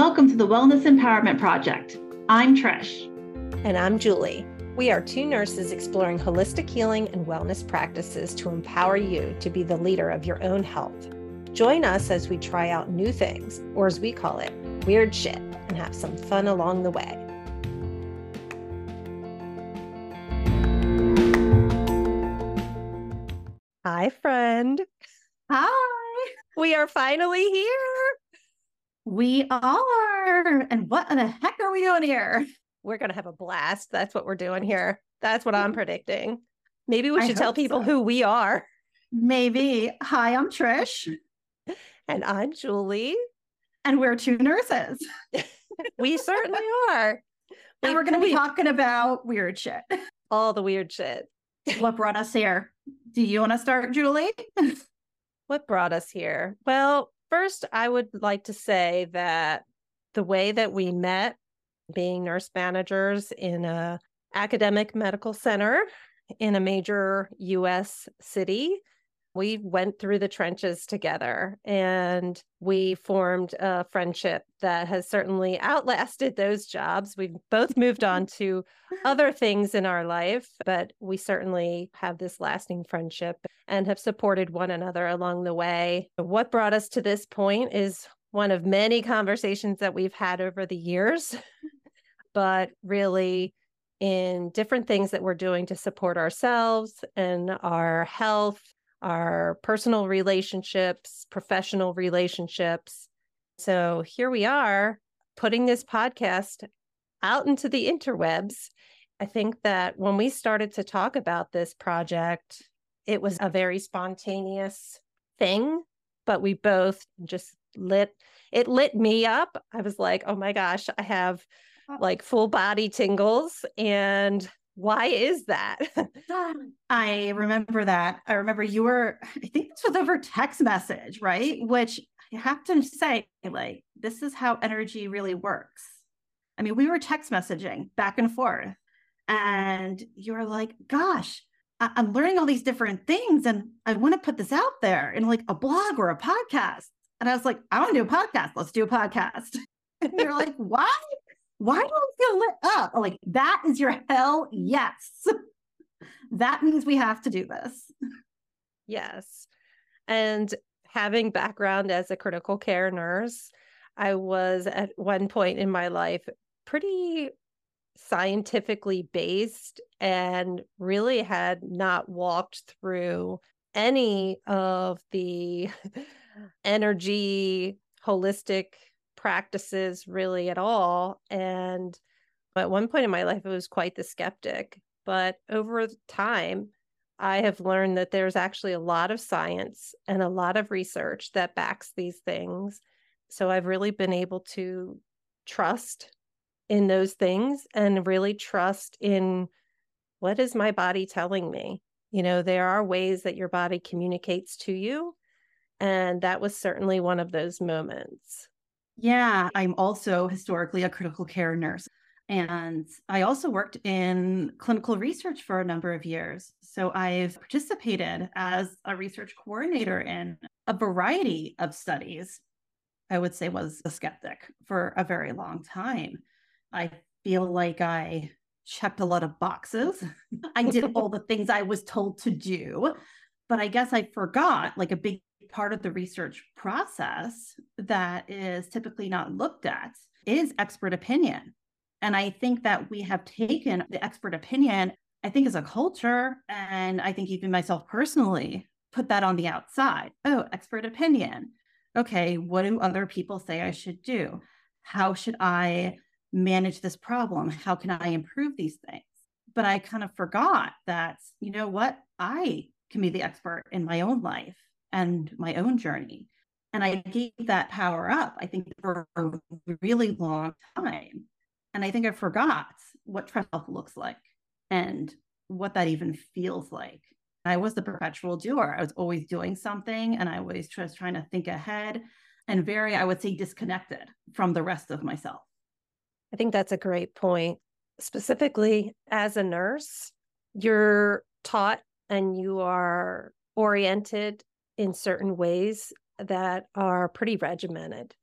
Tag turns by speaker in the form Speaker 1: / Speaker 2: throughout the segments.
Speaker 1: Welcome to the Wellness Empowerment Project. I'm Trish.
Speaker 2: And I'm Julie. We are two nurses exploring holistic healing and wellness practices to empower you to be the leader of your own health. Join us as we try out new things, or as we call it, weird shit, and have some fun along the way. Hi, friend.
Speaker 1: Hi.
Speaker 2: We are finally here.
Speaker 1: We are. And what the heck are we doing here?
Speaker 2: We're going to have a blast. That's what we're doing here. That's what I'm mm-hmm. predicting. Maybe we should tell people
Speaker 1: so.
Speaker 2: who we are.
Speaker 1: Maybe. Hi, I'm Trish,
Speaker 2: And I'm Julie.
Speaker 1: and we're two nurses.
Speaker 2: We certainly are.
Speaker 1: And
Speaker 2: We-
Speaker 1: we're going to be talking about weird shit.
Speaker 2: all the weird shit.
Speaker 1: what brought us here? Do you want to start, Julie?
Speaker 2: What brought us here? Well, first, I would like to say that the way that we met, being nurse managers in a academic medical center in a major US city, we went through the trenches together and we formed a friendship that has certainly outlasted those jobs. We've both moved on to other things in our life, but we certainly have this lasting friendship and have supported one another along the way. What brought us to this point is one of many conversations that we've had over the years, but really in different things that we're doing to support ourselves and our health, our personal relationships, professional relationships. So here we are putting this podcast out into the interwebs. I think that when we started to talk about this project, it was a very spontaneous thing, but we both just lit it lit me up. I was like, "Oh my gosh, I have like full body tingles and why is that?"
Speaker 1: I remember that. I remember you were, I think this was over text message, right? Which I have to say, like, this is how energy really works. I mean, we were text messaging back and forth, and you were like, gosh, I- I'm learning all these different things, and I want to put this out there in like a blog or a podcast. And I was like, I want to do a podcast. Let's do a podcast. And you're like, why? Why do I feel lit up? I'm like, that is your hell yes. that means we have to do this.
Speaker 2: Yes. And having background as a critical care nurse, I was at one point in my life pretty scientifically based and really had not walked through any of the energy holistic practices really at all and at one point in my life I was quite the skeptic but over time I have learned that there's actually a lot of science and a lot of research that backs these things. So I've really been able to trust in those things and really trust in what is my body telling me. You know, there are ways that your body communicates to you. And that was certainly one of those moments.
Speaker 1: Yeah, I'm also historically a critical care nurse. And I also worked in clinical research for a number of years. So I've participated as a research coordinator in a variety of studies. I would say was a skeptic for a very long time. I feel like I checked a lot of boxes. I did all the things I was told to do, but I guess I forgot like a big part of the research process that is typically not looked at is expert opinion. And I think that we have taken the expert opinion, I think, as a culture, and I think even myself personally, put that on the outside. Oh, expert opinion. Okay, what do other people say I should do? How should I manage this problem? How can I improve these things? But I kind of forgot that, you know what? I can be the expert in my own life and my own journey. And I gave that power up, I think, for a really long time. And I think I forgot what trust looks like and what that even feels like. I was the perpetual doer. I was always doing something and I was just trying to think ahead and very, I would say, disconnected from the rest of myself.
Speaker 2: I think that's a great point. Specifically, as a nurse, you're taught and you are oriented in certain ways that are pretty regimented.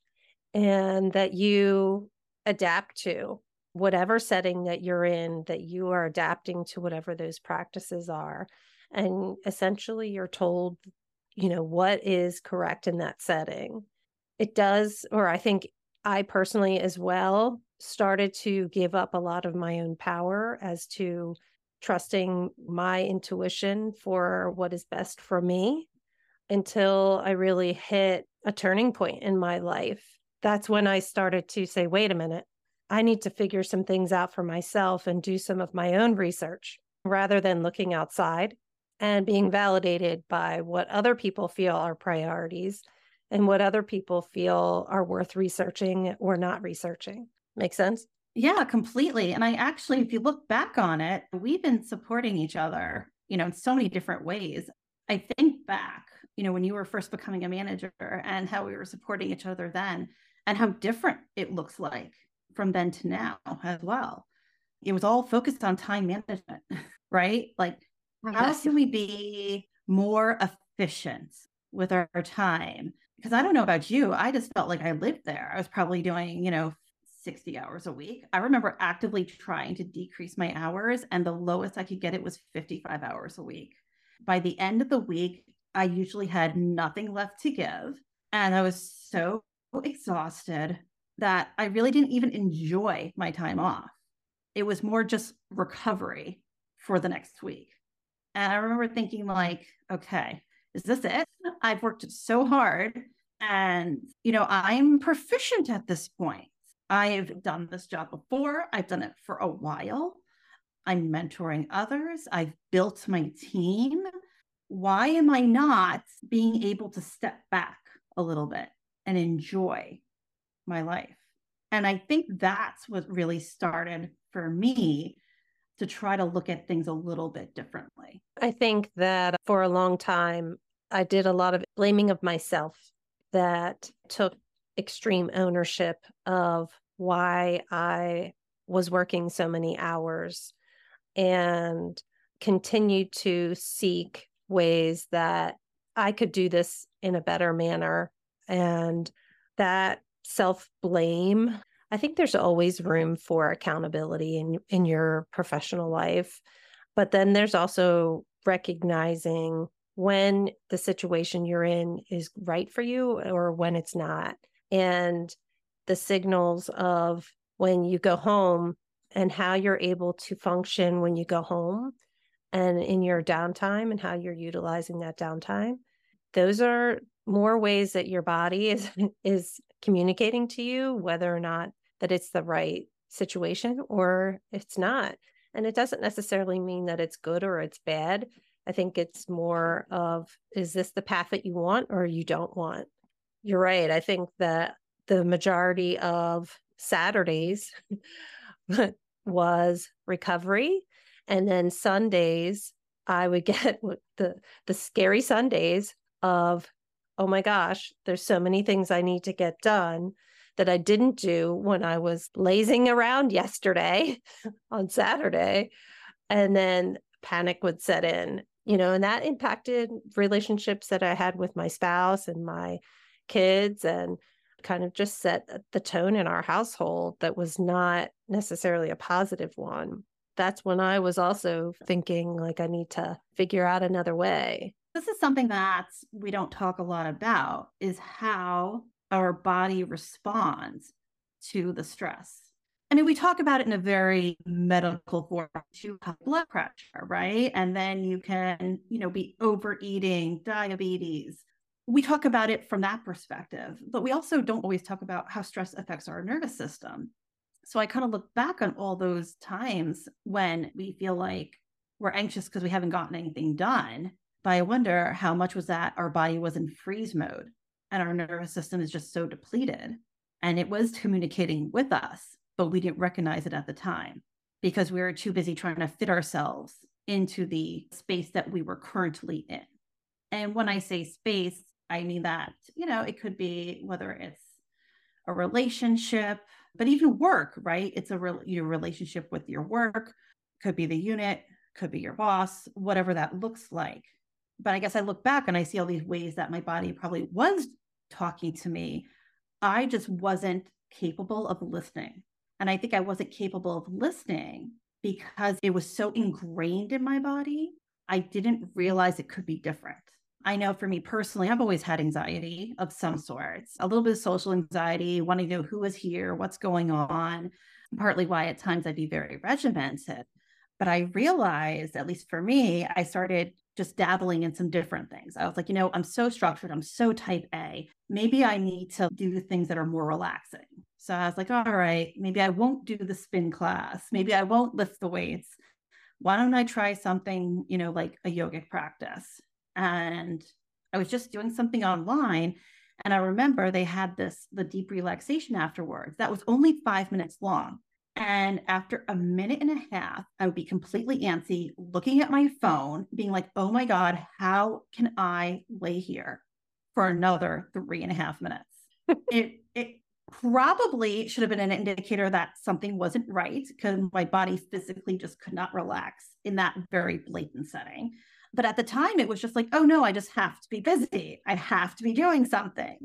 Speaker 2: and that you adapt to whatever setting that you're in, that you are adapting to whatever those practices are. And essentially, you're told, you know, what is correct in that setting. It does, or I think I personally as well started to give up a lot of my own power as to trusting my intuition for what is best for me until I really hit a turning point in my life. That's when I started to say, wait a minute, I need to figure some things out for myself and do some of my own research rather than looking outside and being validated by what other people feel are priorities and what other people feel are worth researching or not researching. Make sense?
Speaker 1: Yeah, completely. And I actually, if you look back on it, we've been supporting each other, you know, in so many different ways. I think back, you know, when you were first becoming a manager and how we were supporting each other then and how different it looks like from then to now as well. It was all focused on time management, right? Like, oh, how can we be more efficient with our, our time? Because I don't know about you, I just felt like I lived there. I was probably doing, you know, 60 hours a week. I remember actively trying to decrease my hours, and the lowest I could get it was 55 hours a week. By the end of the week, I usually had nothing left to give. And I was so exhausted that I really didn't even enjoy my time off. It was more just recovery for the next week. And I remember thinking, like, okay, is this it? I've worked so hard and, you know, I'm proficient at this point. I've done this job before, I've done it for a while. I'm mentoring others, I've built my team. Why am I not being able to step back a little bit and enjoy my life? And I think that's what really started for me to try to look at things a little bit differently.
Speaker 2: I think that for a long time, I did a lot of blaming of myself that took extreme ownership of why I was working so many hours and continued to seek ways that I could do this in a better manner. And that self blame, I think there's always room for accountability in, in your professional life. But then there's also recognizing when the situation you're in is right for you or when it's not. And the signals of when you go home and how you're able to function when you go home and in your downtime and how you're utilizing that downtime. Those are more ways that your body is is communicating to you whether or not that it's the right situation or it's not. And it doesn't necessarily mean that it's good or it's bad. I think it's more of is this the path that you want or you don't want? You're right. I think that the majority of Saturdays was recovery. And then Sundays, I would get the the scary Sundays of, oh my gosh, there's so many things I need to get done that I didn't do when I was lazing around yesterday on Saturday. And then panic would set in, you know, and that impacted relationships that I had with my spouse and my kids and kind of just set uh, the tone in our household that was not necessarily a positive one. That's when I was also thinking, like, I need to figure out another way.
Speaker 1: This is something that we don't talk a lot about is how our body responds to the stress. I mean, we talk about it in a very medical form. You have blood pressure, right? And then you can, you know, be overeating, diabetes, we talk about it from that perspective, but we also don't always talk about how stress affects our nervous system. So I kind of look back on all those times when we feel like we're anxious because we haven't gotten anything done. But I wonder how much was that our body was in freeze mode and our nervous system is just so depleted. And it was communicating with us, but we didn't recognize it at the time because we were too busy trying to fit ourselves into the space that we were currently in. And when I say space, I mean that, you know, it could be whether it's a relationship, but even work, right? It's a your relationship with your work, could be the unit, could be your boss, whatever that looks like. But I guess I look back and I see all these ways that my body probably was talking to me I just wasn't capable of listening. And I think I wasn't capable of listening because it was so ingrained in my body. I didn't realize it could be different. I know for me personally, I've always had anxiety of some sorts, a little bit of social anxiety, wanting to know who is here, what's going on, partly why at times I'd be very regimented. But I realized, at least for me, I started just dabbling in some different things. I was like, you know, I'm so structured, I'm so type A. Maybe I need to do things that are more relaxing. So I was like, all right, maybe I won't do the spin class. Maybe I won't lift the weights. Why don't I try something, you know, like a yogic practice? And I was just doing something online. And I remember they had this, the deep relaxation afterwards. That was only five minutes long. And after a minute and a half, I would be completely antsy, looking at my phone, being like, oh my God, how can I lay here for another three and a half minutes? it, it probably should have been an indicator that something wasn't right because my body physically just could not relax in that very blatant setting. But at the time, it was just like, oh no, I just have to be busy. I have to be doing something,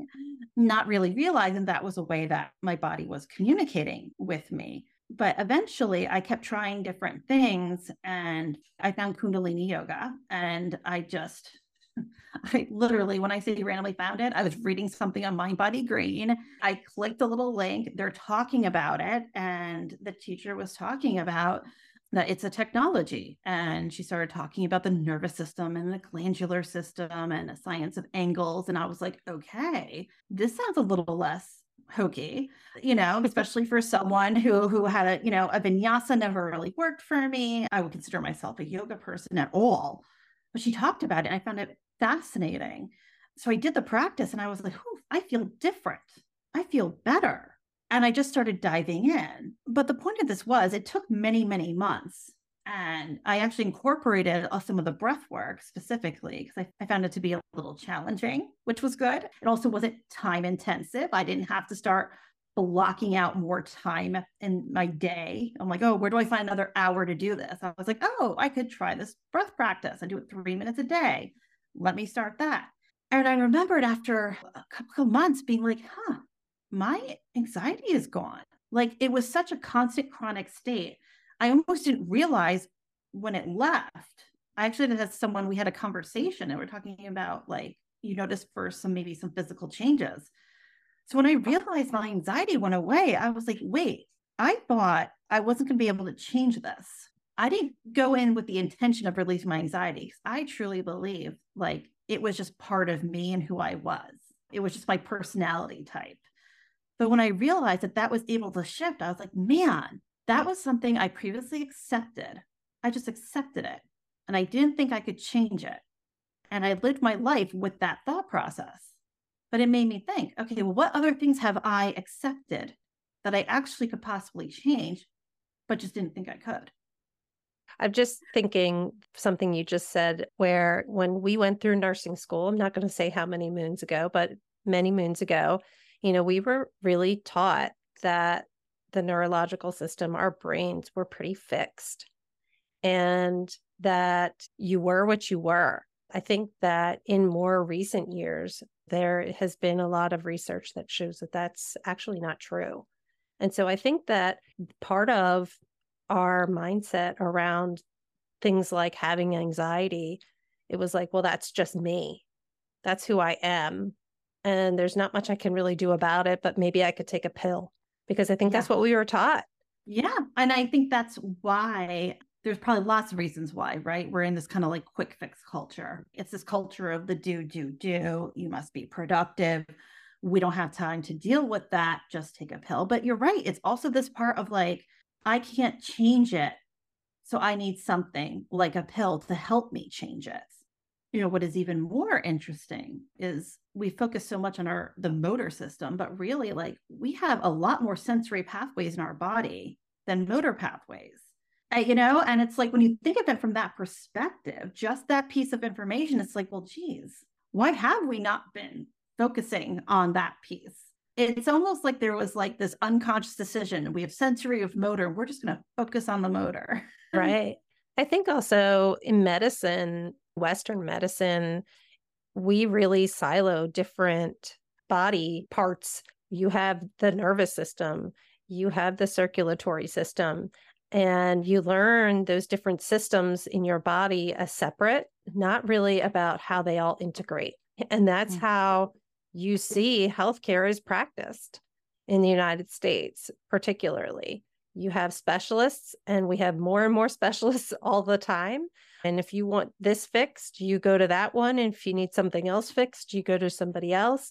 Speaker 1: not really realizing that was a way that my body was communicating with me but eventually I kept trying different things and I found Kundalini yoga and I just I literally, when I say you randomly found it, I was reading something on Mind Body Green. I clicked a little link. They're talking about it. And the teacher was talking about that it's a technology. And she started talking about the nervous system and the glandular system and the science of angles. And I was like, okay, this sounds a little less hokey, you know, especially for someone who who had a, you know, a vinyasa never really worked for me. I would consider myself a yoga person at all. But she talked about it and I found it fascinating. So I did the practice and I was like, I feel different. I feel better. And I just started diving in. But the point of this was it took many, many months and I actually incorporated uh, some of the breath work specifically because I, I, found it to be a little challenging, which was good. It also wasn't time intensive. I didn't have to start blocking out more time in my day. I'm like, oh, where do I find another hour to do this? I was like, oh, I could try this breath practice and do it three minutes a day. Let me start that. And I remembered after a couple of months being like, huh, my anxiety is gone. Like it was such a constant chronic state I almost didn't realize when it left. I actually had someone, we had a conversation and we're talking about like, you notice for some maybe some physical changes. So when I realized my anxiety went away, I was like, wait, I thought I wasn't going to be able to change this. I didn't go in with the intention of releasing my anxiety. I truly believe like it was just part of me and who I was. It was just my personality type. But when I realized that that was able to shift, I was like, man, that was something I previously accepted. I just accepted it and I didn't think I could change it. And I lived my life with that thought process. But it made me think okay, well, what other things have I accepted that I actually could possibly change, but just didn't think I could?
Speaker 2: I'm just thinking something you just said, where when we went through nursing school, I'm not going to say how many moons ago, but many moons ago, you know, we were really taught that the neurological system, our brains were pretty fixed and that you were what you were. I think that in more recent years, there has been a lot of research that shows that that's actually not true. And so I think that part of our mindset around things like having anxiety, it was like, well, that's just me. That's who I am. And there's not much I can really do about it, but maybe I could take a pill because I think yeah. that's what we were taught.
Speaker 1: Yeah. And I think that's why there's probably lots of reasons why, right? We're in this kind of like quick fix culture. It's this culture of the do, do, do. You must be productive. We don't have time to deal with that. Just take a pill. But you're right. It's also this part of like, I can't change it. So I need something like a pill to help me change it you know what is even more interesting is we focus so much on our the motor system but really like we have a lot more sensory pathways in our body than motor pathways. Uh, you know and it's like when you think of it from that perspective just that piece of information it's like well geez why have we not been focusing on that piece? It's almost like there was like this unconscious decision. We have sensory of motor we're just going to focus on the motor.
Speaker 2: Right. I think also in medicine Western medicine, we really silo different body parts you have the nervous system, you have the circulatory system, and you learn those different systems in your body as separate, not really about how they all integrate. And that's mm-hmm. how you see healthcare is practiced in the United States, particularly. You have specialists, and we have more and more specialists all the time. And if you want this fixed, you go to that one. And if you need something else fixed, you go to somebody else.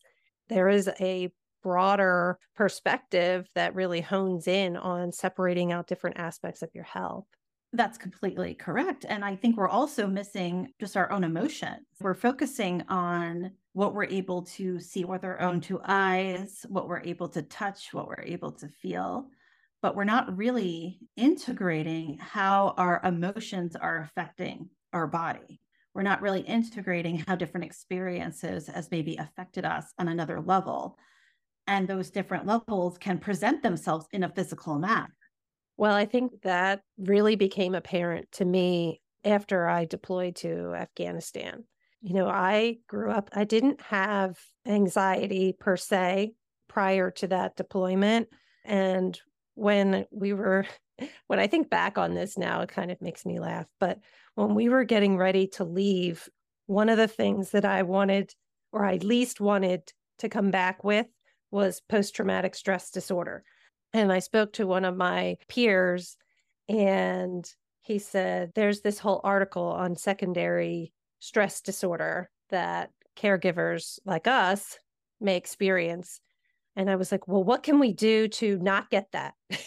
Speaker 2: There is a broader perspective that really hones in on separating out different aspects of your health.
Speaker 1: That's completely correct. And I think we're also missing just our own emotions. We're focusing on what we're able to see with our own two eyes, what we're able to touch, what we're able to feel, but we're not really integrating how our emotions are affecting our body. We're not really integrating how different experiences has maybe affected us on another level. And those different levels can present themselves in a physical manner.
Speaker 2: Well, I think that really became apparent to me after I deployed to Afghanistan. You know, I grew up, I didn't have anxiety per se prior to that deployment. And when we were, when I think back on this now, it kind of makes me laugh. But when we were getting ready to leave, one of the things that I wanted, or I least wanted to come back with, was post traumatic stress disorder. And I spoke to one of my peers, and he said, There's this whole article on secondary stress disorder that caregivers like us may experience. And I was like, Well, what can we do to not get that?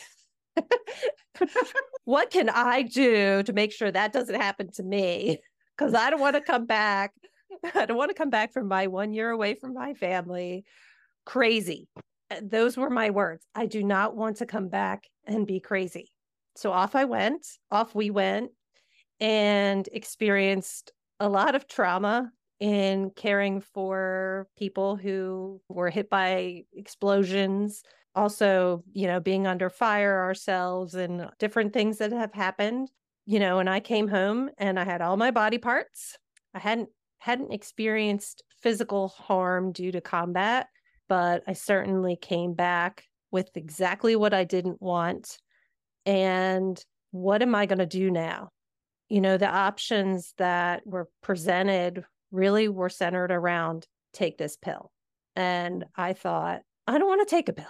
Speaker 2: what can I do to make sure that doesn't happen to me? Because I don't want to come back. I don't want to come back from my one year away from my family crazy uh, those were my words. I do not want to come back and be crazy. So off I went, off we went, and experienced a lot of trauma in caring for people who were hit by explosions. Also, you know, being under fire ourselves and different things that have happened. You know, and I came home and I had all my body parts. I hadn't hadn't experienced physical harm due to combat but I certainly came back with exactly what I didn't want. And what am I going to do now? You know, the options that were presented really were centered around take this pill. And mm. I thought, I don't want to take a pill.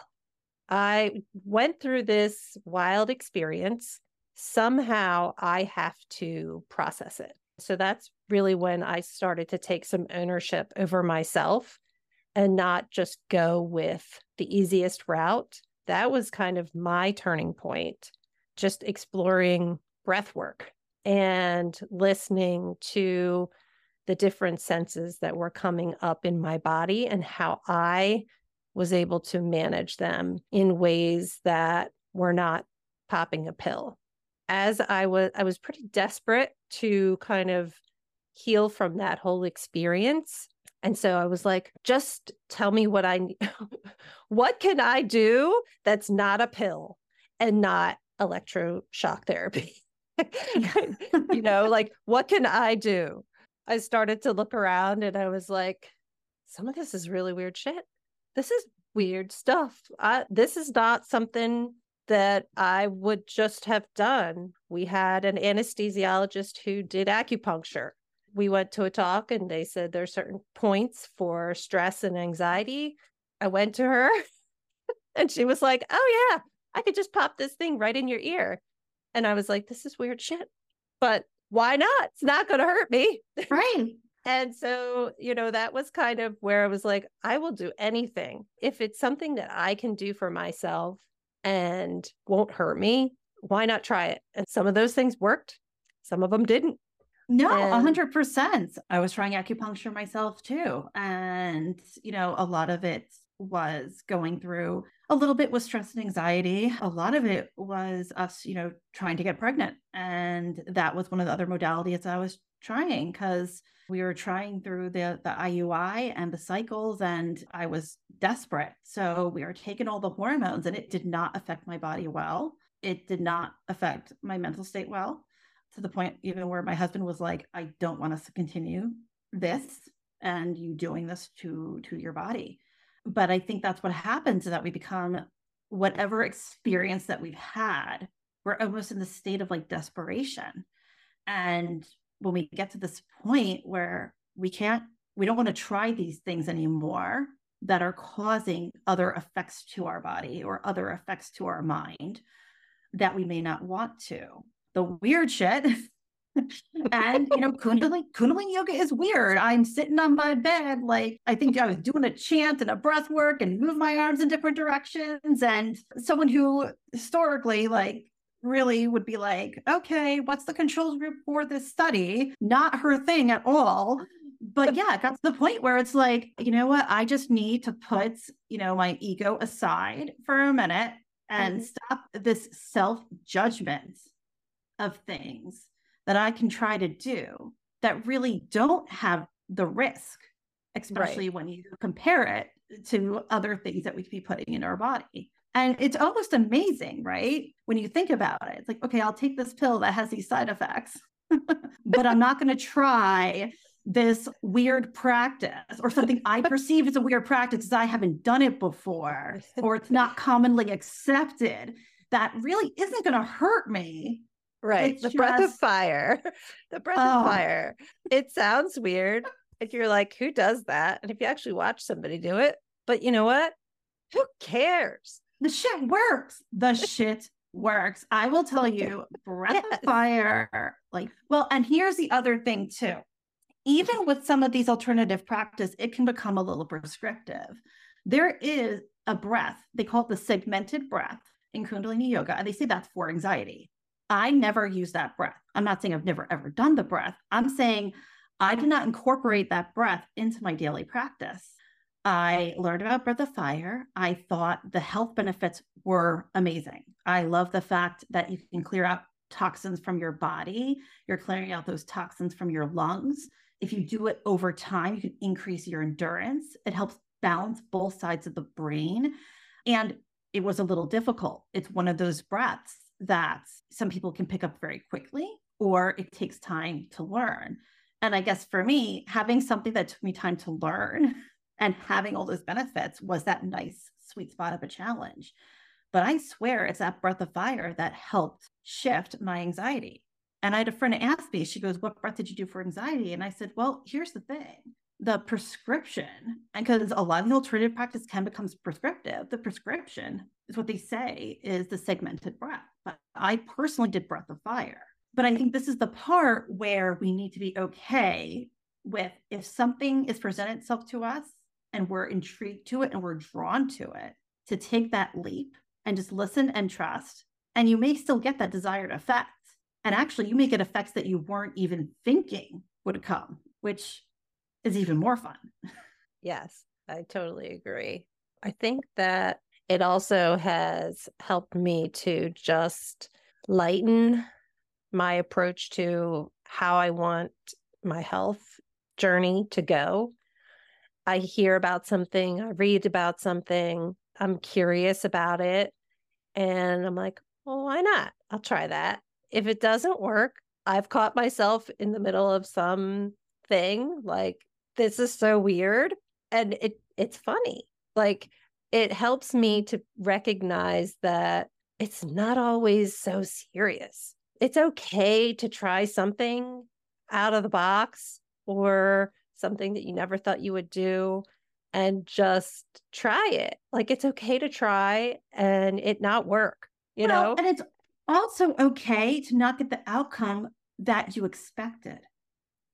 Speaker 2: I went through this wild experience. Somehow I have to process it. So that's really when I started to take some ownership over myself and not just go with the easiest route. That was kind of my turning point, just exploring breath work and listening to the different senses that were coming up in my body and how I was able to manage them in ways that were not popping a pill. As I was I was pretty desperate to kind of heal from that whole experience and so I was like, just tell me what I what can I do that's not a pill and not electroshock therapy? you know, like what can I do? I started to look around and I was like, some of this is really weird shit. This is weird stuff. I, this is not something that I would just have done. We had an anesthesiologist who did acupuncture we went to a talk and they said there's certain points for stress and anxiety. I went to her and she was like, "Oh yeah, I could just pop this thing right in your ear." And I was like, "This is weird shit." But why not? It's not going to hurt me.
Speaker 1: Right.
Speaker 2: and so, you know, that was kind of where I was like, I will do anything. If it's something that I can do for myself and won't hurt me, why not try it? And some of those things worked, some of them didn't.
Speaker 1: No, a hundred percent. I was trying acupuncture myself too. And, you know, a lot of it was going through a little bit with stress and anxiety. A lot of it was us, you know, trying to get pregnant. And that was one of the other modalities I was trying because we were trying through the the IUI and the cycles and I was desperate. So we were taking all the hormones and it did not affect my body well. It did not affect my mental state well to the point even where my husband was like, I don't want us to continue this and you doing this to to your body. But I think that's what happens is that we become whatever experience that we've had, we're almost in the state of like desperation. And when we get to this point where we can't, we don't want to try these things anymore that are causing other effects to our body or other effects to our mind that we may not want to. The weird shit. and you know, Kundalini, Kundalini yoga is weird. I'm sitting on my bed, like I think I was doing a chant and a breath work and move my arms in different directions. And someone who historically, like, really would be like, okay, what's the control group for this study? Not her thing at all but yeah, it got to the point where it's like, you know what? I just need to put, you know, my ego aside for a minute and mm-hmm. stop this self judgment of things that I can try to do that really don't have the risk, especially right. when you compare it to other things that we could be putting in our body. And it's almost amazing, right? When you think about it, it's like, okay, I'll take this pill that has these side effects, but I'm not going to try this weird practice or something I perceive as a weird practice because I haven't done it before or it's not commonly accepted that really isn't going to hurt me.
Speaker 2: Right. It's the just, breath of fire. The breath oh. of fire. It sounds weird. If you're like, who does that? And if you actually watch somebody do it, but you know what? Who cares?
Speaker 1: The shit works. The shit works. I will tell you, breath yes. of fire. Like, well, and here's the other thing too even with some of these alternative practice, it can become a little prescriptive. There is a breath, they call it the segmented breath in Kundalini Yoga, and they say that's for anxiety. I never use that breath. I'm not saying I've never ever done the breath. I'm saying I did not incorporate that breath into my daily practice. I learned about Breath of Fire. I thought the health benefits were amazing. I love the fact that you can clear out toxins from your body. You're clearing out those toxins from your lungs. If you do it over time, you can increase your endurance. It helps balance both sides of the brain. And it was a little difficult. It's one of those breaths that some people can pick up very quickly, or it takes time to learn. And I guess for me, having something that took me time to learn and having all those benefits was that nice sweet spot of a challenge. But I swear it's that breath of fire that helped shift my anxiety. And I had a friend ask me, she goes, What breath did you do for anxiety? And I said, Well, here's the thing the prescription, and because a lot of the alternative practice can become prescriptive, the prescription is what they say is the segmented breath. But I personally did breath of fire. But I think this is the part where we need to be okay with if something is presented itself to us and we're intrigued to it and we're drawn to it, to take that leap and just listen and trust. And you may still get that desired effect and actually, you may get effects that you weren't even thinking would come, which is even more fun.
Speaker 2: Yes, I totally agree. I think that it also has helped me to just lighten my approach to how I want my health journey to go. I hear about something, I read about something, I'm curious about it, and I'm like, well, why not? I'll try that if it doesn't work, I've caught myself in the middle of some thing like this is so weird and it it's funny. Like it helps me to recognize that it's not always so serious. It's okay to try something out of the box or something that you never thought you would do and just try it. Like it's okay to try and it not work, you well, know?
Speaker 1: And it's also okay to not get the outcome that you expected.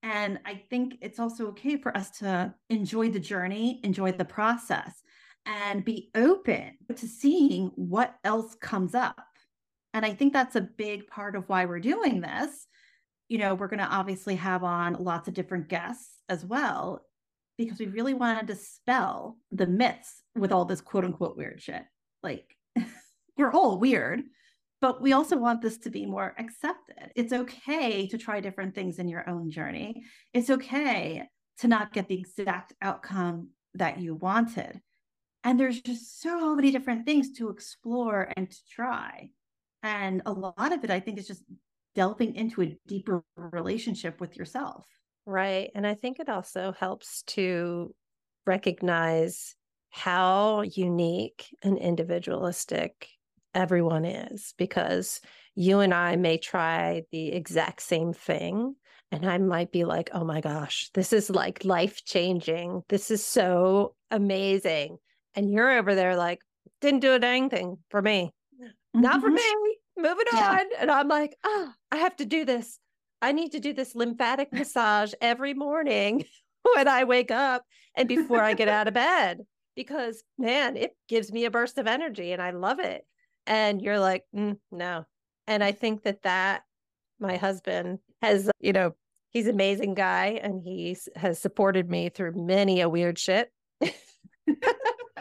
Speaker 1: And I think it's also okay for us to enjoy the journey, enjoy the process, and be open to seeing what else comes up. And I think that's a big part of why we're doing this. You know, we're going to obviously have on lots of different guests as well, because we really want to dispel the myths with all this quote unquote weird shit. Like, we're all weird but we also want this to be more accepted. It's okay to try different things in your own journey. It's okay to not get the exact outcome that you wanted. And there's just so many different things to explore and to try. And a lot of it, I think, is just delving into a deeper relationship with yourself.
Speaker 2: Right. And I think it also helps to recognize how unique and individualistic everyone is because you and I may try the exact same thing. And I might be like, oh my gosh, this is like life changing. This is so amazing. And you're over there like, didn't do a dang thing for me. Mm-hmm. Not for mm-hmm. me. Moving yeah. on. And I'm like, oh, I have to do this. I need to do this lymphatic massage every morning when I wake up and before I get out of bed because man, it gives me a burst of energy and I love it. And you're like, mm, no. And I think that that my husband has, you know, he's an amazing guy and he has supported me through many a weird shit.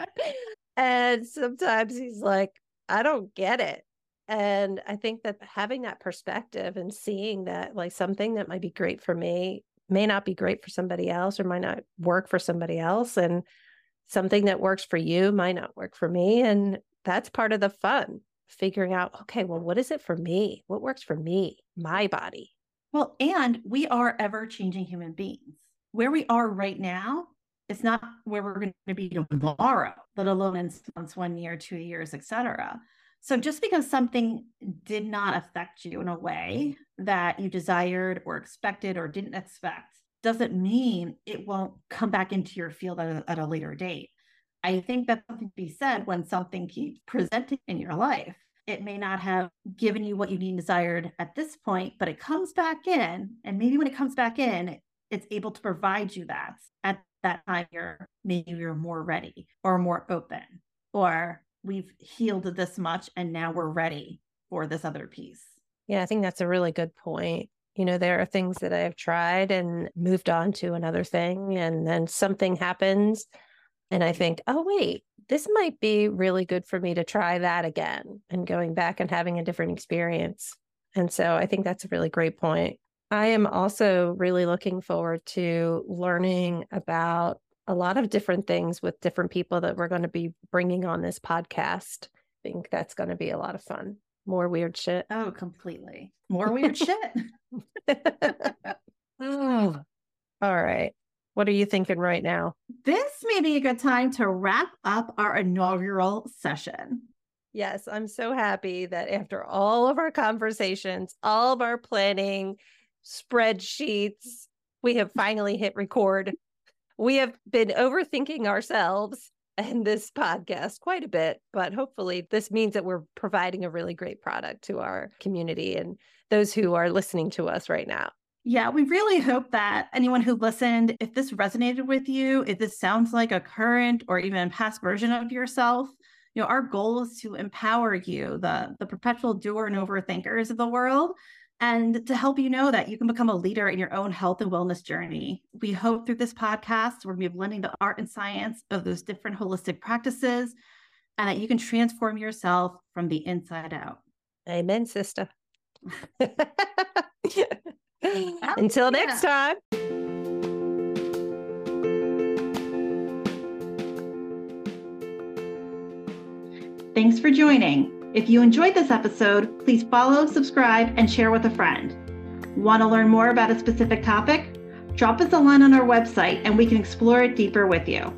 Speaker 2: and sometimes he's like, I don't get it. And I think that having that perspective and seeing that like something that might be great for me may not be great for somebody else or might not work for somebody else. And something that works for you might not work for me. And that's part of the fun, figuring out, okay, well, what is it for me? What works for me, my body?
Speaker 1: Well, and we are ever changing human beings. Where we are right now, it's not where we're going to be tomorrow, let alone in months, one year, two years, etc. So just because something did not affect you in a way that you desired or expected or didn't expect doesn't mean it won't come back into your field at a, at a later date. I think that's something to be said when something keeps presenting in your life. It may not have given you what you need and desired at this point, but it comes back in. And maybe when it comes back in, it's able to provide you that at that time you're maybe you're more ready or more open or we've healed this much and now we're ready for this other piece.
Speaker 2: Yeah, I think that's a really good point. You know, there are things that I've tried and moved on to another thing, and then something happens, and I think, oh, wait, this might be really good for me to try that again and going back and having a different experience. And so I think that's a really great point. I am also really looking forward to learning about a lot of different things with different people that we're going to be bringing on this podcast. I think that's going to be a lot of fun. More weird shit.
Speaker 1: Oh, completely. More weird shit.
Speaker 2: oh, all right. What are you thinking right now?
Speaker 1: This may be a good time to wrap up our inaugural session.
Speaker 2: Yes, I'm so happy that after all of our conversations, all of our planning, spreadsheets, we have finally hit record we have been overthinking ourselves and this podcast quite a bit, but hopefully this means that we're providing a really great product to our community and those who are listening to us right now.
Speaker 1: Yeah, we really hope that anyone who listened, if this resonated with you, if this sounds like a current or even past version of yourself, you know, our goal is to empower you, the the perpetual doer and overthinkers of the world, and to help you know that you can become a leader in your own health and wellness journey. We hope through this podcast, we're going to be blending the art and science of those different holistic practices and that you can transform yourself from the inside out.
Speaker 2: Amen, sister. Until next time.
Speaker 1: Thanks for joining. If you enjoyed this episode, please follow, subscribe, and share with a friend. Want to learn more about a specific topic? Drop us a line on our website and we can explore it deeper with you.